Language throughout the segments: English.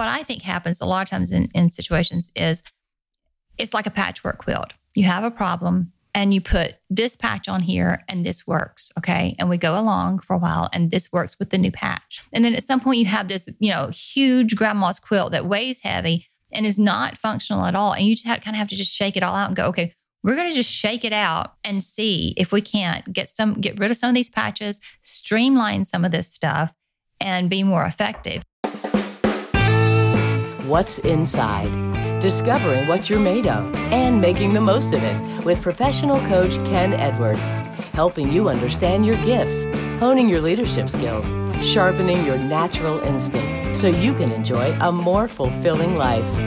what I think happens a lot of times in, in situations is it's like a patchwork quilt. You have a problem and you put this patch on here and this works. Okay. And we go along for a while and this works with the new patch. And then at some point you have this, you know, huge grandma's quilt that weighs heavy and is not functional at all. And you just have, kind of have to just shake it all out and go, okay, we're going to just shake it out and see if we can't get some, get rid of some of these patches, streamline some of this stuff and be more effective. What's inside? Discovering what you're made of and making the most of it with professional coach Ken Edwards, helping you understand your gifts, honing your leadership skills, sharpening your natural instinct so you can enjoy a more fulfilling life.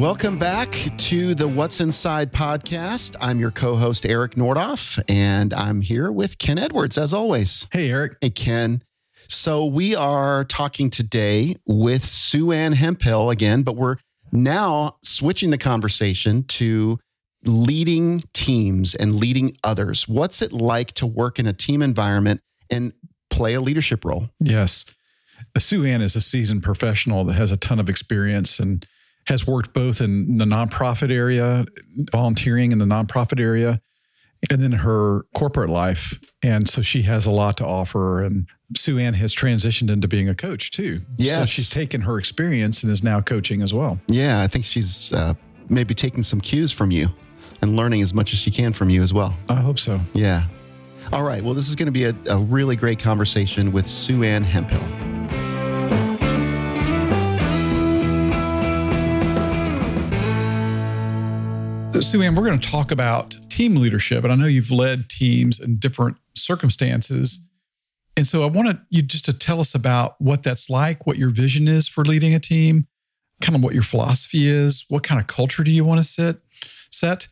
Welcome back to the What's Inside podcast. I'm your co host, Eric Nordoff, and I'm here with Ken Edwards, as always. Hey, Eric. Hey, Ken. So, we are talking today with Sue Ann Hemphill again, but we're now switching the conversation to leading teams and leading others. What's it like to work in a team environment and play a leadership role? Yes. Sue Ann is a seasoned professional that has a ton of experience and has worked both in the nonprofit area, volunteering in the nonprofit area, and then her corporate life. And so she has a lot to offer. And Sue Ann has transitioned into being a coach too. Yeah. So she's taken her experience and is now coaching as well. Yeah, I think she's uh, maybe taking some cues from you and learning as much as she can from you as well. I hope so. Yeah. All right. Well, this is going to be a, a really great conversation with Sue Ann Hemphill. Sue Ann, we're going to talk about team leadership. And I know you've led teams in different circumstances. And so I wanted you just to tell us about what that's like, what your vision is for leading a team, kind of what your philosophy is, what kind of culture do you want to set, set,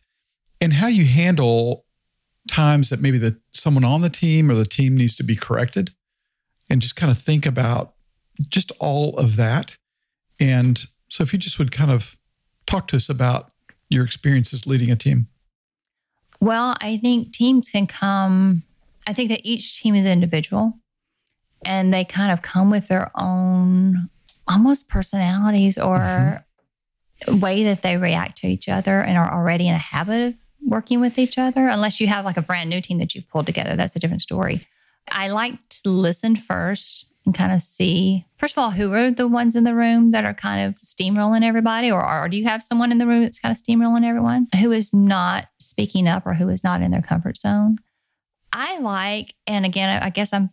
and how you handle times that maybe that someone on the team or the team needs to be corrected. And just kind of think about just all of that. And so if you just would kind of talk to us about your experiences leading a team? Well, I think teams can come, I think that each team is individual and they kind of come with their own almost personalities or mm-hmm. way that they react to each other and are already in a habit of working with each other. Unless you have like a brand new team that you've pulled together, that's a different story. I like to listen first kind of see, first of all, who are the ones in the room that are kind of steamrolling everybody, or, or do you have someone in the room that's kind of steamrolling everyone who is not speaking up or who is not in their comfort zone? I like, and again, I guess I'm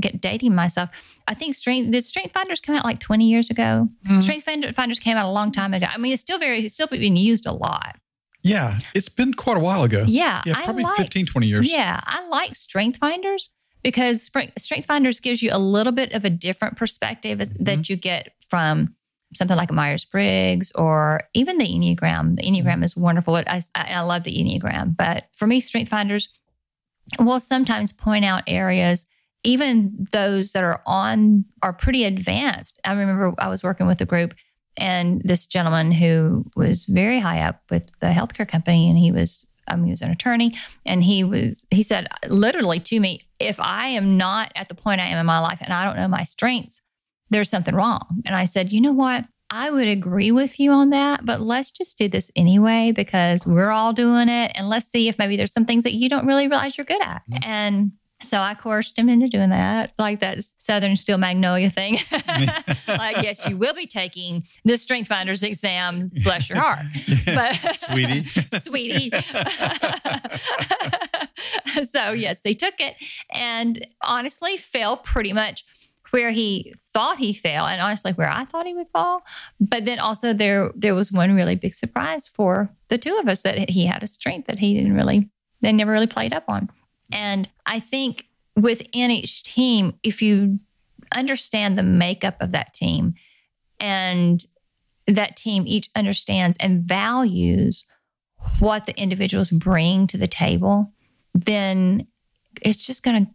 get dating myself. I think strength did Strength Finders come out like 20 years ago. Mm-hmm. Strength Finders came out a long time ago. I mean, it's still very it's still being used a lot. Yeah, it's been quite a while ago. Yeah, yeah, probably like, 15, 20 years. Yeah, I like Strength Finders because Strength Finders gives you a little bit of a different perspective mm-hmm. that you get from something like Myers Briggs or even the Enneagram. The Enneagram mm-hmm. is wonderful. I, I love the Enneagram, but for me, Strength Finders will sometimes point out areas, even those that are on are pretty advanced. I remember I was working with a group and this gentleman who was very high up with the healthcare company and he was um, he was an attorney, and he was he said literally to me, if I am not at the point I am in my life and I don't know my strengths, there's something wrong. And I said, you know what? I would agree with you on that, but let's just do this anyway because we're all doing it, and let's see if maybe there's some things that you don't really realize you're good at. Mm-hmm. And so I coerced him into doing that, like that Southern Steel Magnolia thing. like, yes, you will be taking the Strength Finders exam. Bless your heart, but sweetie, sweetie. so yes, he took it, and honestly, fell pretty much where he thought he fell, and honestly, where I thought he would fall. But then also there there was one really big surprise for the two of us that he had a strength that he didn't really, they never really played up on. And I think within each team, if you understand the makeup of that team and that team each understands and values what the individuals bring to the table, then it's just going to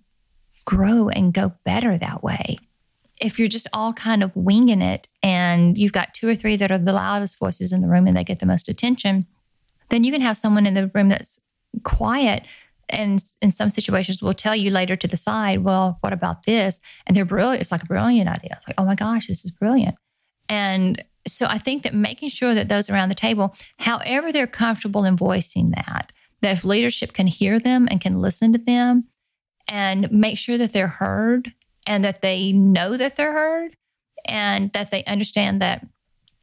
grow and go better that way. If you're just all kind of winging it and you've got two or three that are the loudest voices in the room and they get the most attention, then you can have someone in the room that's quiet and in some situations will tell you later to the side, well, what about this? And they're brilliant. It's like a brilliant idea. It's like, oh my gosh, this is brilliant. And so I think that making sure that those around the table, however they're comfortable in voicing that, that if leadership can hear them and can listen to them and make sure that they're heard and that they know that they're heard and that they understand that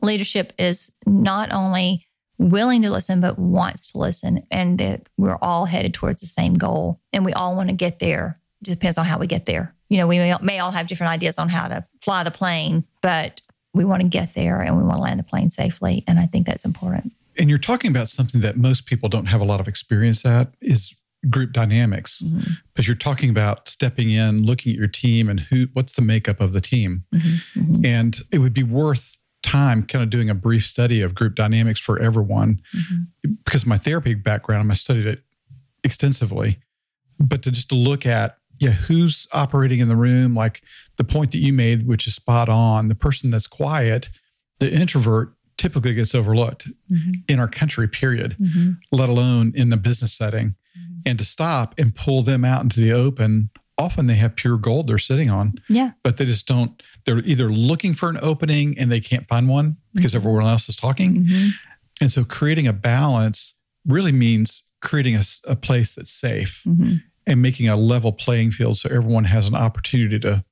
leadership is not only willing to listen, but wants to listen, and that we're all headed towards the same goal and we all want to get there. It depends on how we get there. You know, we may, may all have different ideas on how to fly the plane, but we want to get there and we want to land the plane safely. And I think that's important. And you're talking about something that most people don't have a lot of experience at is group dynamics Mm-hmm. because you're talking about stepping in looking at your team and who what's the makeup of the team Mm-hmm. Mhm. and it would be worth time kind of doing a brief study of group dynamics for everyone Mm-hmm. because of my therapy background i studied it extensively but to just to look at yeah who's operating in the room like the point that you made which is spot on the person that's quiet the introvert typically gets overlooked Mhm. in our country period Mhm. let alone in the business setting Mhm. and to stop and pull them out into the open often they have pure gold they're sitting on Yeah. but they just don't they're either looking for an opening and they can't find one because everyone else is talking Mhm. and so creating a balance really means creating a place that's safe Mhm. and making a level playing field so everyone has an opportunity to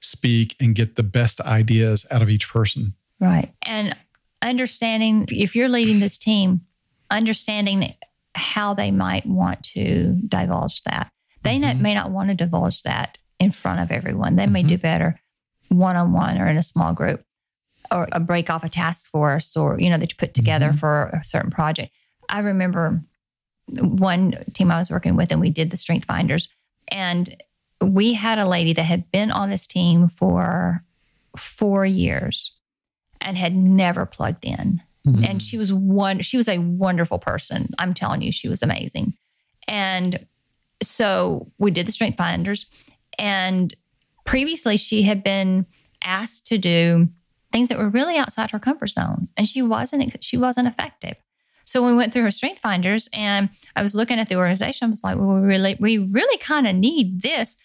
speak and get the best ideas out of each person Right. And understanding if you're leading this team, understanding how they might want to divulge that. They not, Mhm. may not want to divulge that in front of everyone. They may Mhm. do better one on one or in a small group or a break off a task force or, you know, that you put together Mhm. for a certain project. I remember one team I was working with and we did the strength finders and we had a lady that had been on this team for four years and had never plugged in and she was one she was a wonderful person i'm telling you she was amazing and so we did the strength finders. And previously she had been asked to do things that were really outside her comfort zone and she wasn't she wasn't effective. So we went through her strength finders and i was looking at the organization i was like well we really we really kind of need this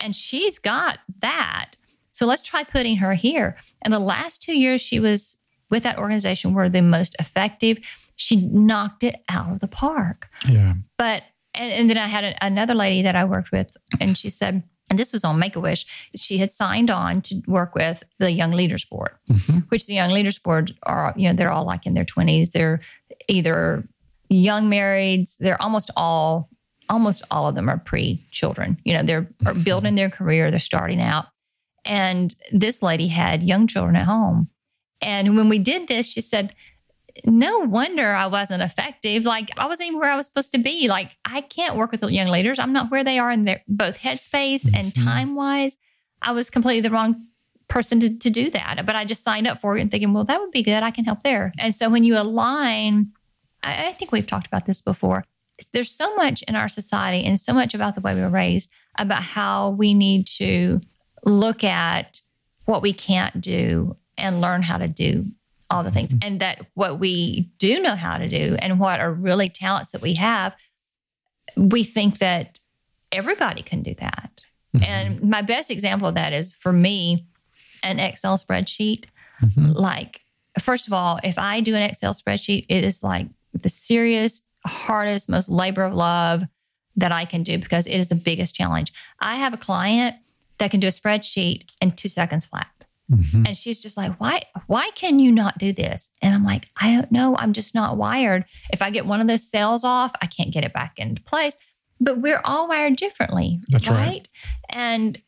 and she's got that. So let's try putting her here. And the last two years she was with that organization were the most effective. She knocked it out of the park. yeah. But and, and then I had a, another lady that I worked with, and she said, and this was on Make a Wish. She had signed on to work with the Young Leaders Board, Mhm. which the Young Leaders Board are, you know, they're all like in their twenties. They're either young marrieds. They're almost all, almost all of them are pre-children. You know, they're are building their career. They're starting out. And this lady had young children at home. And when we did this, she said, no wonder I wasn't effective. Like I wasn't even where I was supposed to be. Like I can't work with young leaders. I'm not where they are in their both headspace and Mhm. time wise. I was completely the wrong person to, to do that. But I just signed up for it and thinking, well, that would be good. I can help there. And so when you align, I, I think we've talked about this before. There's so much in our society and so much about the way we were raised about how we need to look at what we can't do and learn how to do all the things. And that what we do know how to do and what are really talents that we have, we think that everybody can do that. And my best example of that is for me, an Excel spreadsheet. Mhm. Like, first of all, if I do an Excel spreadsheet, it is like the serious, hardest, most labor of love that I can do because it is the biggest challenge. I have a client that can do a spreadsheet in two seconds flat. Mhm. And she's just like, why, why can you not do this? And I'm like, I don't know. I'm just not wired. If I get one of those cells off, I can't get it back into place. But we're all wired differently. That's right. And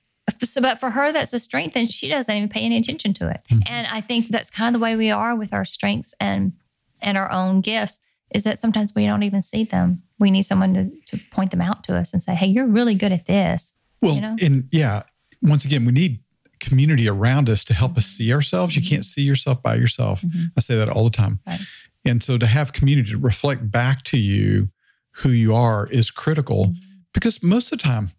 so, but for her, that's a strength and she doesn't even pay any attention to it. Mhm. And I think that's kind of the way we are with our strengths and, and our own gifts is that sometimes we don't even see them. We need someone to, to point them out to us and say, Hey, you're really good at this. Well, you know? and yeah, once again, we need community around us to help us see ourselves. You can't see yourself by yourself. Mhm. I say that all the time. Right. And so to have community to reflect back to you who you are is critical Mm-hmm. because most of the time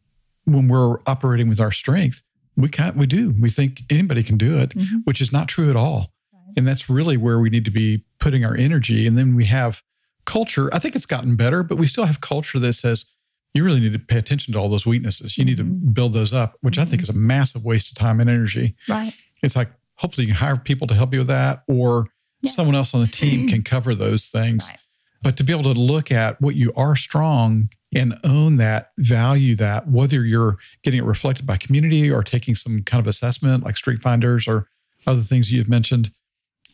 when we're operating with our strength, we can't, we do. We think anybody can do it, Mhm. which is not true at all. Right. And that's really where we need to be putting our energy. And then we have culture. I think it's gotten better, but we still have culture that says, you really need to pay attention to all those weaknesses. You need to Mhm. build those up, which I think is a massive waste of time and energy. Right. It's like hopefully you can hire people to help you with that, or Yeah. someone else on the team can cover those things. Right. But to be able to look at what you are strong and own that, value that, whether you're getting it reflected by community or taking some kind of assessment like Strength Finders or other things you've mentioned,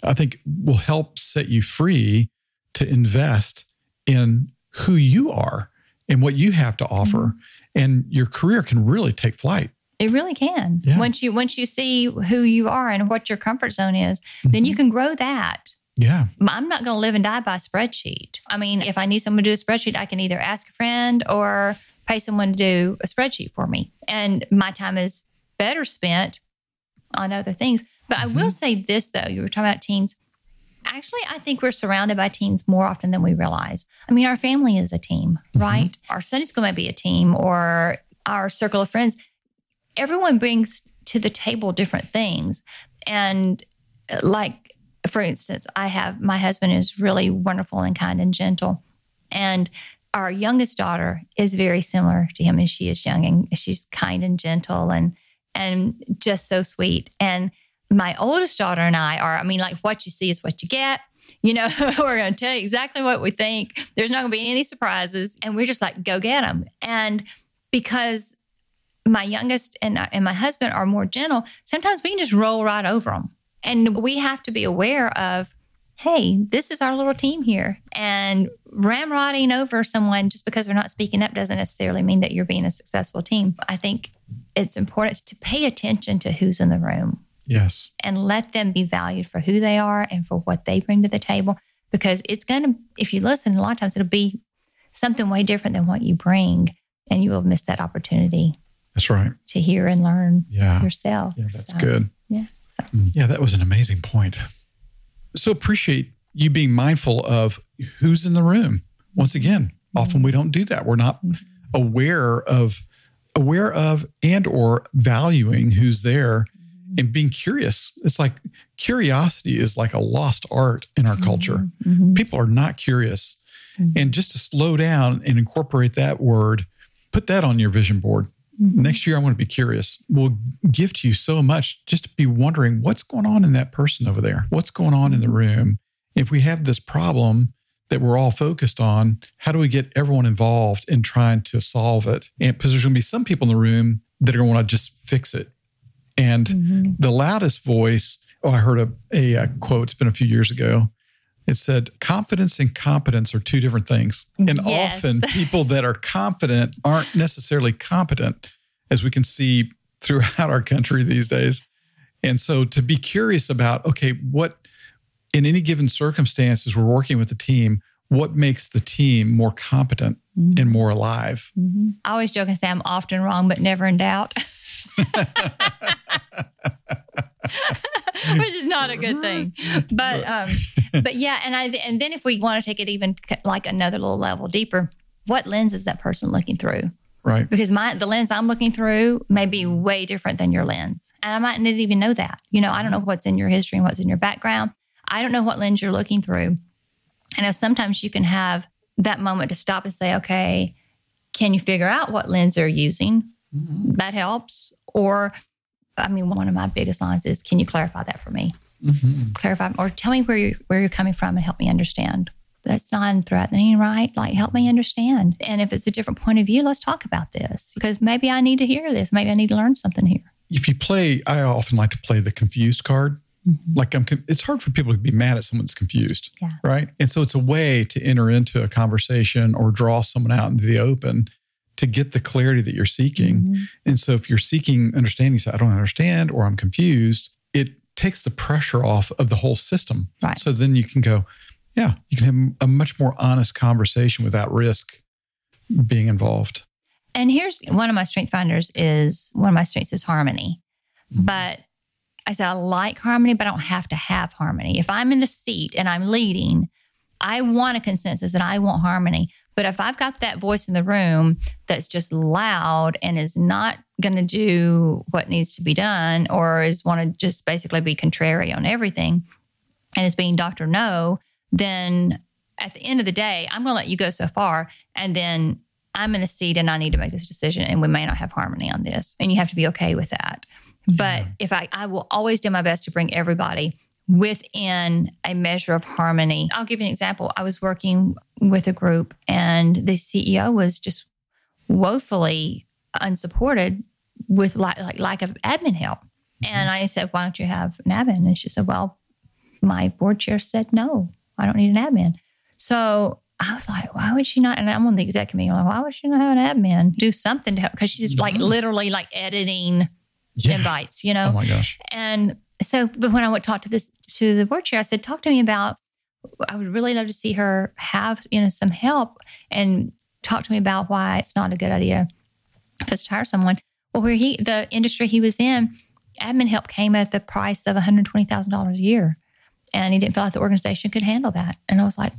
I think will help set you free to invest in who you are and what you have to offer. Mm-hmm. And your career can really take flight. It really can. Yeah. Once you once you see who you are and what your comfort zone is, then you mm-hmm. can grow that. Yeah. I'm not going to live and die by a spreadsheet. I mean, if I need someone to do a spreadsheet, I can either ask a friend or pay someone to do a spreadsheet for me. And my time is better spent on other things. But I will mm-hmm. say this though, you were talking about teams. Actually, I think we're surrounded by teams more often than we realize. I mean, our family is a team, right? Our Sunday school might be a team or our circle of friends. Everyone brings to the table different things. And uh, like, for instance, I have my husband is really wonderful and kind and gentle. And our youngest daughter is very similar to him, and she is young and she's kind and gentle and and just so sweet. And my oldest daughter and I are, I mean, like what you see is what you get. You know, we're going to tell you exactly what we think. There's not going to be any surprises, and we're just like, go get them. And because my youngest and uh, and my husband are more gentle, sometimes we can just roll right over them, and we have to be aware of hey, this is our little team here. And ramrodding over someone just because they're not speaking up doesn't necessarily mean that you're being a successful team. I think it's important to pay attention to who's in the room Yes. and let them be valued for who they are and for what they bring to the table. Because it's going to, if you listen, a lot of times it'll be something way different than what you bring. And you will miss that opportunity That's right. to hear and learn Yeah. yourself. Yeah, that's So, good. Yeah. So, mm. Yeah, that was an amazing point. So appreciate you being mindful of who's in the room. Once mm-hmm. again, mm-hmm. often we don't do that. We're not mm-hmm. aware of aware of and or valuing who's there and being curious. It's like curiosity is like a lost art in our culture. mhm. People are not curious. Mhm. And just to slow down and incorporate that word, put that on your vision board. Mhm. Next year, I want to be curious. Will gift you so much just to be wondering what's going on in that person over there? What's going on in the room? If we have this problem that we're all focused on, how do we get everyone involved in trying to solve it? And because there's going to be some people in the room that are going to want to just fix it. And Mhm. the loudest voice, oh, I heard a, a, uh quote, it's been a few years ago. It said, confidence and competence are two different things. And Yes. often people that are confident aren't necessarily competent, as we can see throughout our country these days. And so to be curious about, okay, what in any given circumstances we're working with the team, what makes the team more competent and more alive? Mhm. I always joke and say I'm often wrong, but never in doubt. Which is not a good thing, but um, but yeah, and I and then if we want to take it even like another little level deeper, what lens is that person looking through? Right. Because my the lens I'm looking through may be way different than your lens, and I might not even know that. You know, I don't know what's in your history and what's in your background. I don't know what lens you're looking through, and if sometimes you can have that moment to stop and say, okay, can you figure out what lens they're using? That helps. Or, I mean, one of my biggest lines is, can you clarify that for me? Mhm. Clarify, or tell me where you where you're coming from and help me understand. That's non-threatening, right? Like, help me understand. And if it's a different point of view, let's talk about this because maybe I need to hear this. Maybe I need to learn something here. If you play, I often like to play the confused card. Like I'm, it's hard for people to be mad at someone that's confused, Yeah. right? And so it's a way to enter into a conversation or draw someone out into the open to get the clarity that you're seeking. Mhm. And so if you're seeking understanding, you say, I don't understand or I'm confused, it takes the pressure off of the whole system. Right. So then you can go, yeah, you can have a much more honest conversation without risk being involved. And here's one of my strength finders is one of my strengths is harmony. But I said I like harmony, but I don't have to have harmony. If I'm in the seat and I'm leading, I want a consensus and I want harmony. But if I've got that voice in the room that's just loud and is not going to do what needs to be done or is want to just basically be contrary on everything and is being Dr. No, then at the end of the day, I'm going to let you go so far and then I'm in the seat and I need to make this decision, and we may not have harmony on this. And you have to be okay with that. But yeah. if I, I will always do my best to bring everybody within a measure of harmony. I'll give you an example. I was working with a group, and the CEO was just woefully unsupported with like, like lack of admin help. Mm-hmm. And I said, Why don't you have an admin? And she said, Well, my board chair said, No, I don't need an admin. So I was like, why would she not? And I'm on the executive committee. I'm like, why would she not have an admin? Do something to help because she's like mm-hmm. literally like editing yeah. invites, you know? Oh my gosh. And so, but when I went talk to this to the board chair, I said, talk to me about. I would really love to see her have you know some help and talk to me about why it's not a good idea to hire someone. Well, where he the industry he was in, admin help came at the price of one hundred twenty thousand dollars a year, and he didn't feel like the organization could handle that. And I was like,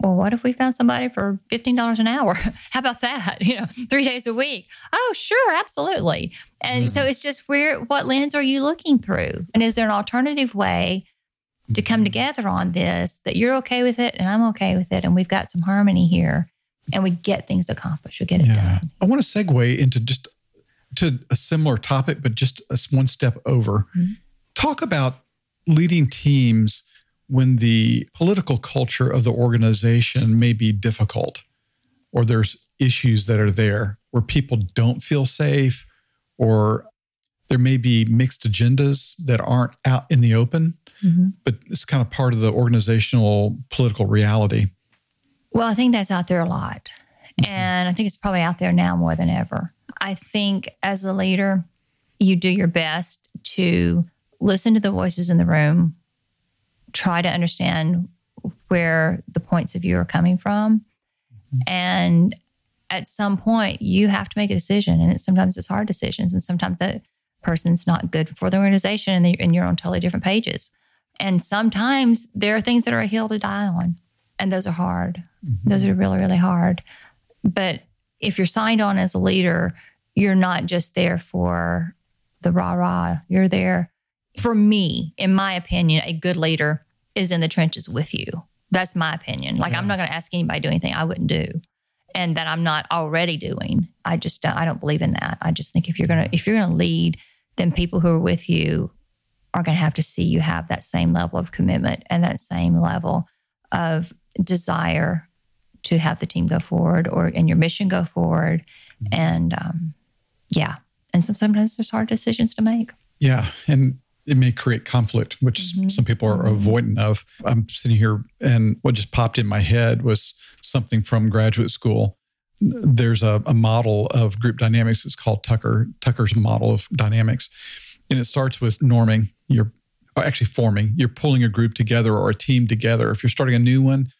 well, what if we found somebody for $15 an hour? How about that? You know, three days a week. Oh, sure, absolutely. And mm-hmm. so it's just where, what lens are you looking through? And is there an alternative way to come mm-hmm. together on this that you're okay with it and I'm okay with it? And we've got some harmony here and we get things accomplished. We get it yeah. done. I want to segue into just to a similar topic, but just one step over. Mm-hmm. Talk about leading teams when the political culture of the organization may be difficult or there's issues that are there where people don't feel safe or there may be mixed agendas that aren't out in the open mm-hmm. but it's kind of part of the organizational political reality well i think that's out there a lot mm-hmm. and i think it's probably out there now more than ever i think as a leader you do your best to listen to the voices in the room try to understand where the points of view are coming from. And at some point, you have to make a decision. And sometimes it's hard decisions. And sometimes that person's not good for the organization and, and you're on totally different pages. And sometimes there are things that are a hill to die on. And those are hard. Mm-hmm. Those are really, really hard. But if you're signed on as a leader, you're not just there for the rah rah. You're there for me, in my opinion, a good leader is in the trenches with you. That's my opinion. Like, yeah. I'm not going to ask anybody to do anything I wouldn't do and that I'm not already doing. I just don't, I don't believe in that. I just think if you're going to if you're going to lead, then people who are with you are going to have to see you have that same level of commitment and that same level of desire to have the team go forward or and your mission go forward. Mm-hmm. And um, yeah, and so sometimes there's hard decisions to make. Yeah, and it may create conflict, which mm-hmm. some people are mm-hmm. avoidant of. I'm sitting here, and what just popped in my head was something from graduate school. There's a, a model of group dynamics. It's called Tuckman Tuckman's model of dynamics, and it starts with norming. You're actually forming. You're pulling a group together or a team together. If you're starting a new one,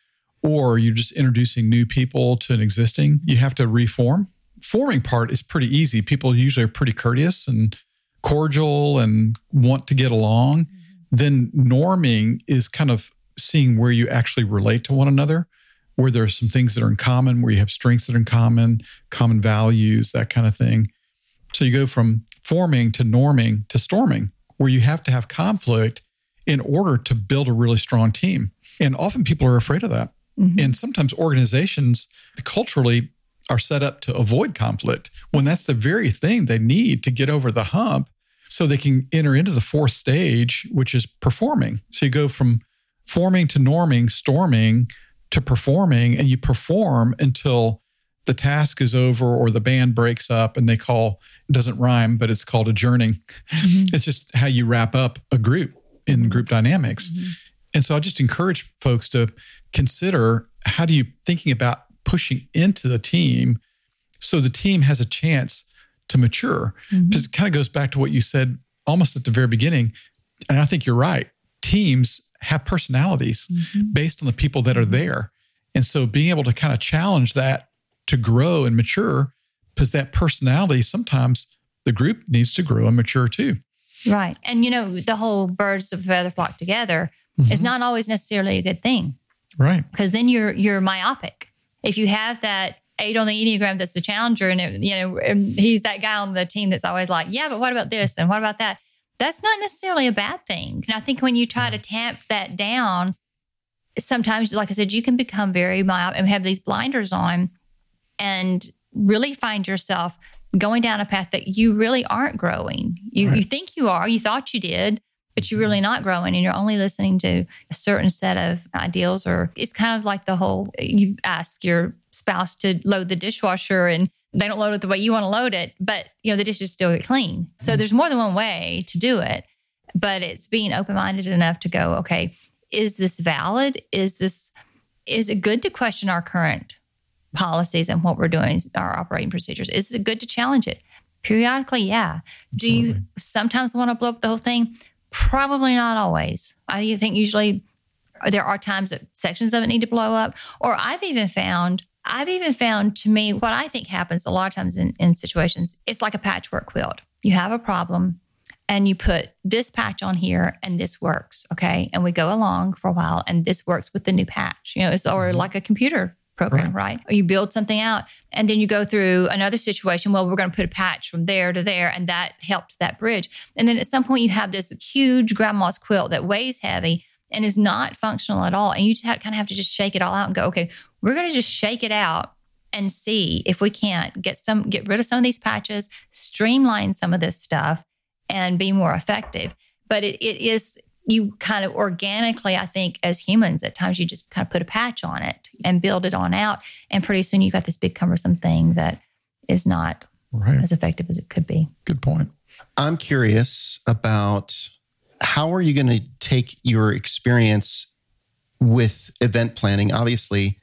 or you're just introducing new people to an existing, you have to reform. Forming part is pretty easy. People usually are pretty courteous and cordial and want to get along, mm-hmm. then norming is kind of seeing where you actually relate to one another, where there are some things that are in common, where you have strengths that are in common, common values, that kind of thing. So you go from forming to norming to storming, where you have to have conflict in order to build a really strong team. And often people are afraid of that. Mm-hmm. And sometimes organizations culturally are set up to avoid conflict when that's the very thing they need to get over the hump so they can enter into the fourth stage, which is performing. So you go from forming to norming, storming to performing, and you perform until the task is over or the band breaks up and they call it doesn't rhyme, but it's called adjourning. Mm-hmm. It's just how you wrap up a group in group dynamics. Mm-hmm. And so I just encourage folks to consider how do you thinking about pushing into the team so the team has a chance to mature. Mm-hmm. Because it kind of goes back to what you said almost at the very beginning. And I think you're right. Teams have personalities mm-hmm. based on the people that are mm-hmm. there. And so being able to kind of challenge that to grow and mature, because that personality sometimes the group needs to grow and mature too. Right. And you know, the whole birds of a feather flock together mm-hmm. is not always necessarily a good thing. Right. Because then you're you're myopic. If you have that eight on the Enneagram that's the challenger, and it, you know, and he's that guy on the team that's always like, yeah, but what about this and what about that? That's not necessarily a bad thing. And I think when you try to tamp that down, sometimes, like I said, you can become very mild and have these blinders on, and really find yourself going down a path that you really aren't growing. You, Right. you think you are, you thought you did, but you're really not growing and you're only listening to a certain set of ideals. Or it's kind of like the whole you ask your spouse to load the dishwasher and they don't load it the way you want to load it, but you know, the dishes still get clean. So mm-hmm. there's more than one way to do it, but it's being open minded enough to go, okay, is this valid? Is this, is it good to question our current policies and what we're doing, our operating procedures? Is it good to challenge it? Periodically, yeah. Do you sometimes want to blow up the whole thing? Probably not always. I think usually there are times that sections of it need to blow up. Or I've even found, I've even found to me what I think happens a lot of times in, in situations, it's like a patchwork quilt. You have a problem and you put this patch on here and this works. Okay. And we go along for a while and this works with the new patch. You know, it's or Mhm. like a computer program, right. Or you build something out and then you go through another situation. Well, we're going to put a patch from there to there and that helped that bridge. And then at some point you have this huge grandma's quilt that weighs heavy and is not functional at all. And you just have, kind of have to just shake it all out and go, okay, we're going to just shake it out and see if we can't get some, get rid of some of these patches, streamline some of this stuff, and be more effective. But it, it is you kind of organically, I think, as humans, at times you just kind of put a patch on it and build it on out, and pretty soon you've got this big cumbersome thing that is not Right. as effective as it could be. Good point. I'm curious about how are you going to take your experience with event planning? Obviously,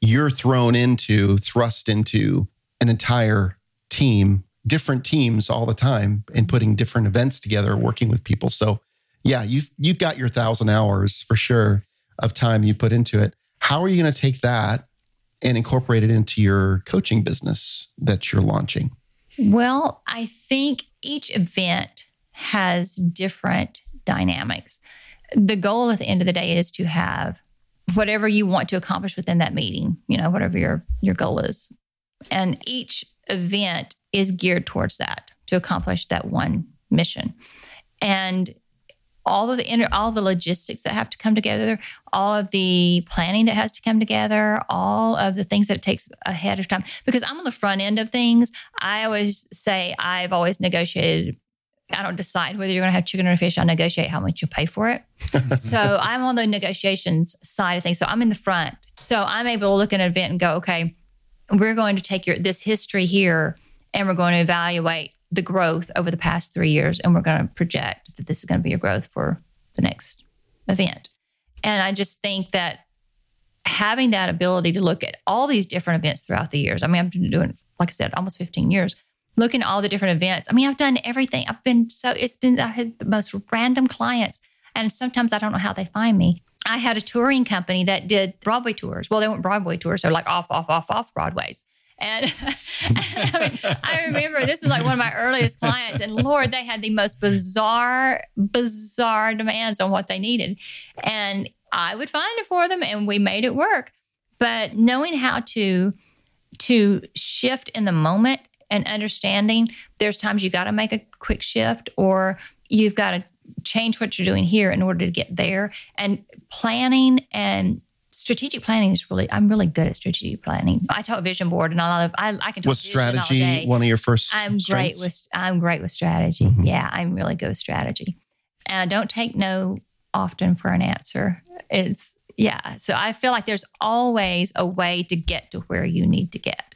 you're thrown into, thrust into an entire team, different teams all the time, and putting different events together, working with people. So, yeah, you've you've got your thousand hours for sure of time you put into it. How are you going to take that and incorporate it into your coaching business that you're launching? Well, I think each event has different dynamics. The goal at the end of the day is to have whatever you want to accomplish within that meeting, you know, whatever your your goal is. And each event is geared towards that to accomplish that one mission. And all of the inter, all the logistics that have to come together, all of the planning that has to come together, all of the things that it takes ahead of time. Because I'm on the front end of things. I always say I've always negotiated. I don't decide whether you're going to have chicken or fish. I negotiate how much you pay for it. so I'm on the negotiations side of things. So I'm in the front. So I'm able to look at an event and go, okay, we're going to take your this history here and we're going to evaluate the growth over the past three years and we're going to project that this is going to be your growth for the next event. And I just think that having that ability to look at all these different events throughout the years. I mean, I've been doing, like I said, almost 15 years, looking at all the different events. I mean, I've done everything. I've been so, it's been, I had the most random clients. And sometimes I don't know how they find me. I had a touring company that did Broadway tours. Well, they weren't Broadway tours. They're like off, off, off, off Broadways. And I, mean, I remember this was like one of my earliest clients, and Lord, they had the most bizarre, bizarre demands on what they needed. And I would find it for them, and we made it work. But knowing how to to shift in the moment and understanding there's times you got to make a quick shift or you've got to change what you're doing here in order to get there and planning and strategic planning is really i'm really good at strategic planning. I talk vision board and all of i, I can talk Was strategy one of your first? i'm great with i'm great with strategy. Mhm. yeah i'm really good with strategy. And i don't take no often for an answer. It's yeah so i feel like there's always a way to get to where you need to get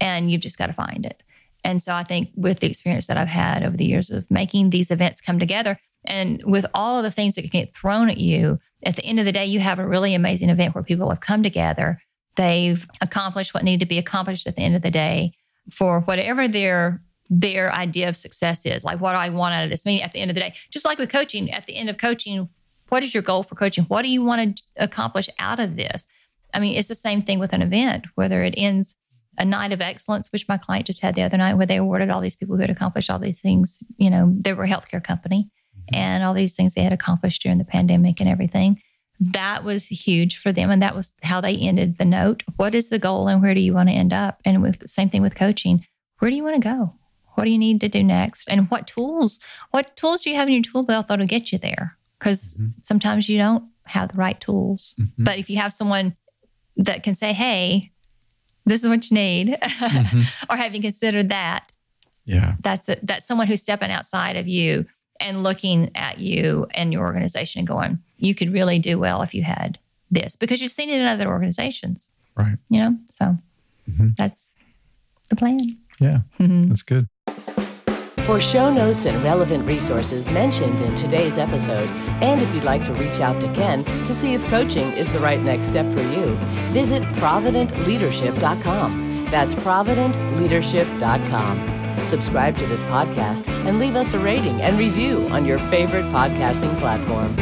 and you've just got to find it. And so i think with the experience that i've had over the years of making these events come together and with all of the things that can get thrown at you at the end of the day you have a really amazing event where people have come together. They've accomplished what needed to be accomplished at the end of the day for whatever their their idea of success is like what do i want out of this meeting at the end of the day. Just like with coaching at the end of coaching what is your goal for coaching? What do you want to accomplish out of this? I mean it's the same thing with an event whether it ends a night of excellence which my client just had the other night where they awarded all these people who had accomplished all these things you know they were a healthcare company and all these things they had accomplished during the pandemic and everything that was huge for them and that was how they ended the note what is the goal and where do you want to end up and with the same thing with coaching where do you want to go what do you need to do next and what tools what tools do you have in your tool belt that'll get you there because Mhm. sometimes you don't have the right tools Mhm. but if you have someone that can say hey this is what you need, or have you considered that? Yeah. That's a, that's someone who's stepping outside of you and looking at you and your organization and going, you could really do well if you had this because you've seen it in other organizations, Right. you know? So mm-hmm. that's the plan. Yeah. Mm-hmm. That's good. For show notes and relevant resources mentioned in today's episode, and if you'd like to reach out to Ken to see if coaching is the right next step for you, visit providentleadership.com. That's providentleadership.com. Subscribe to this podcast and leave us a rating and review on your favorite podcasting platform.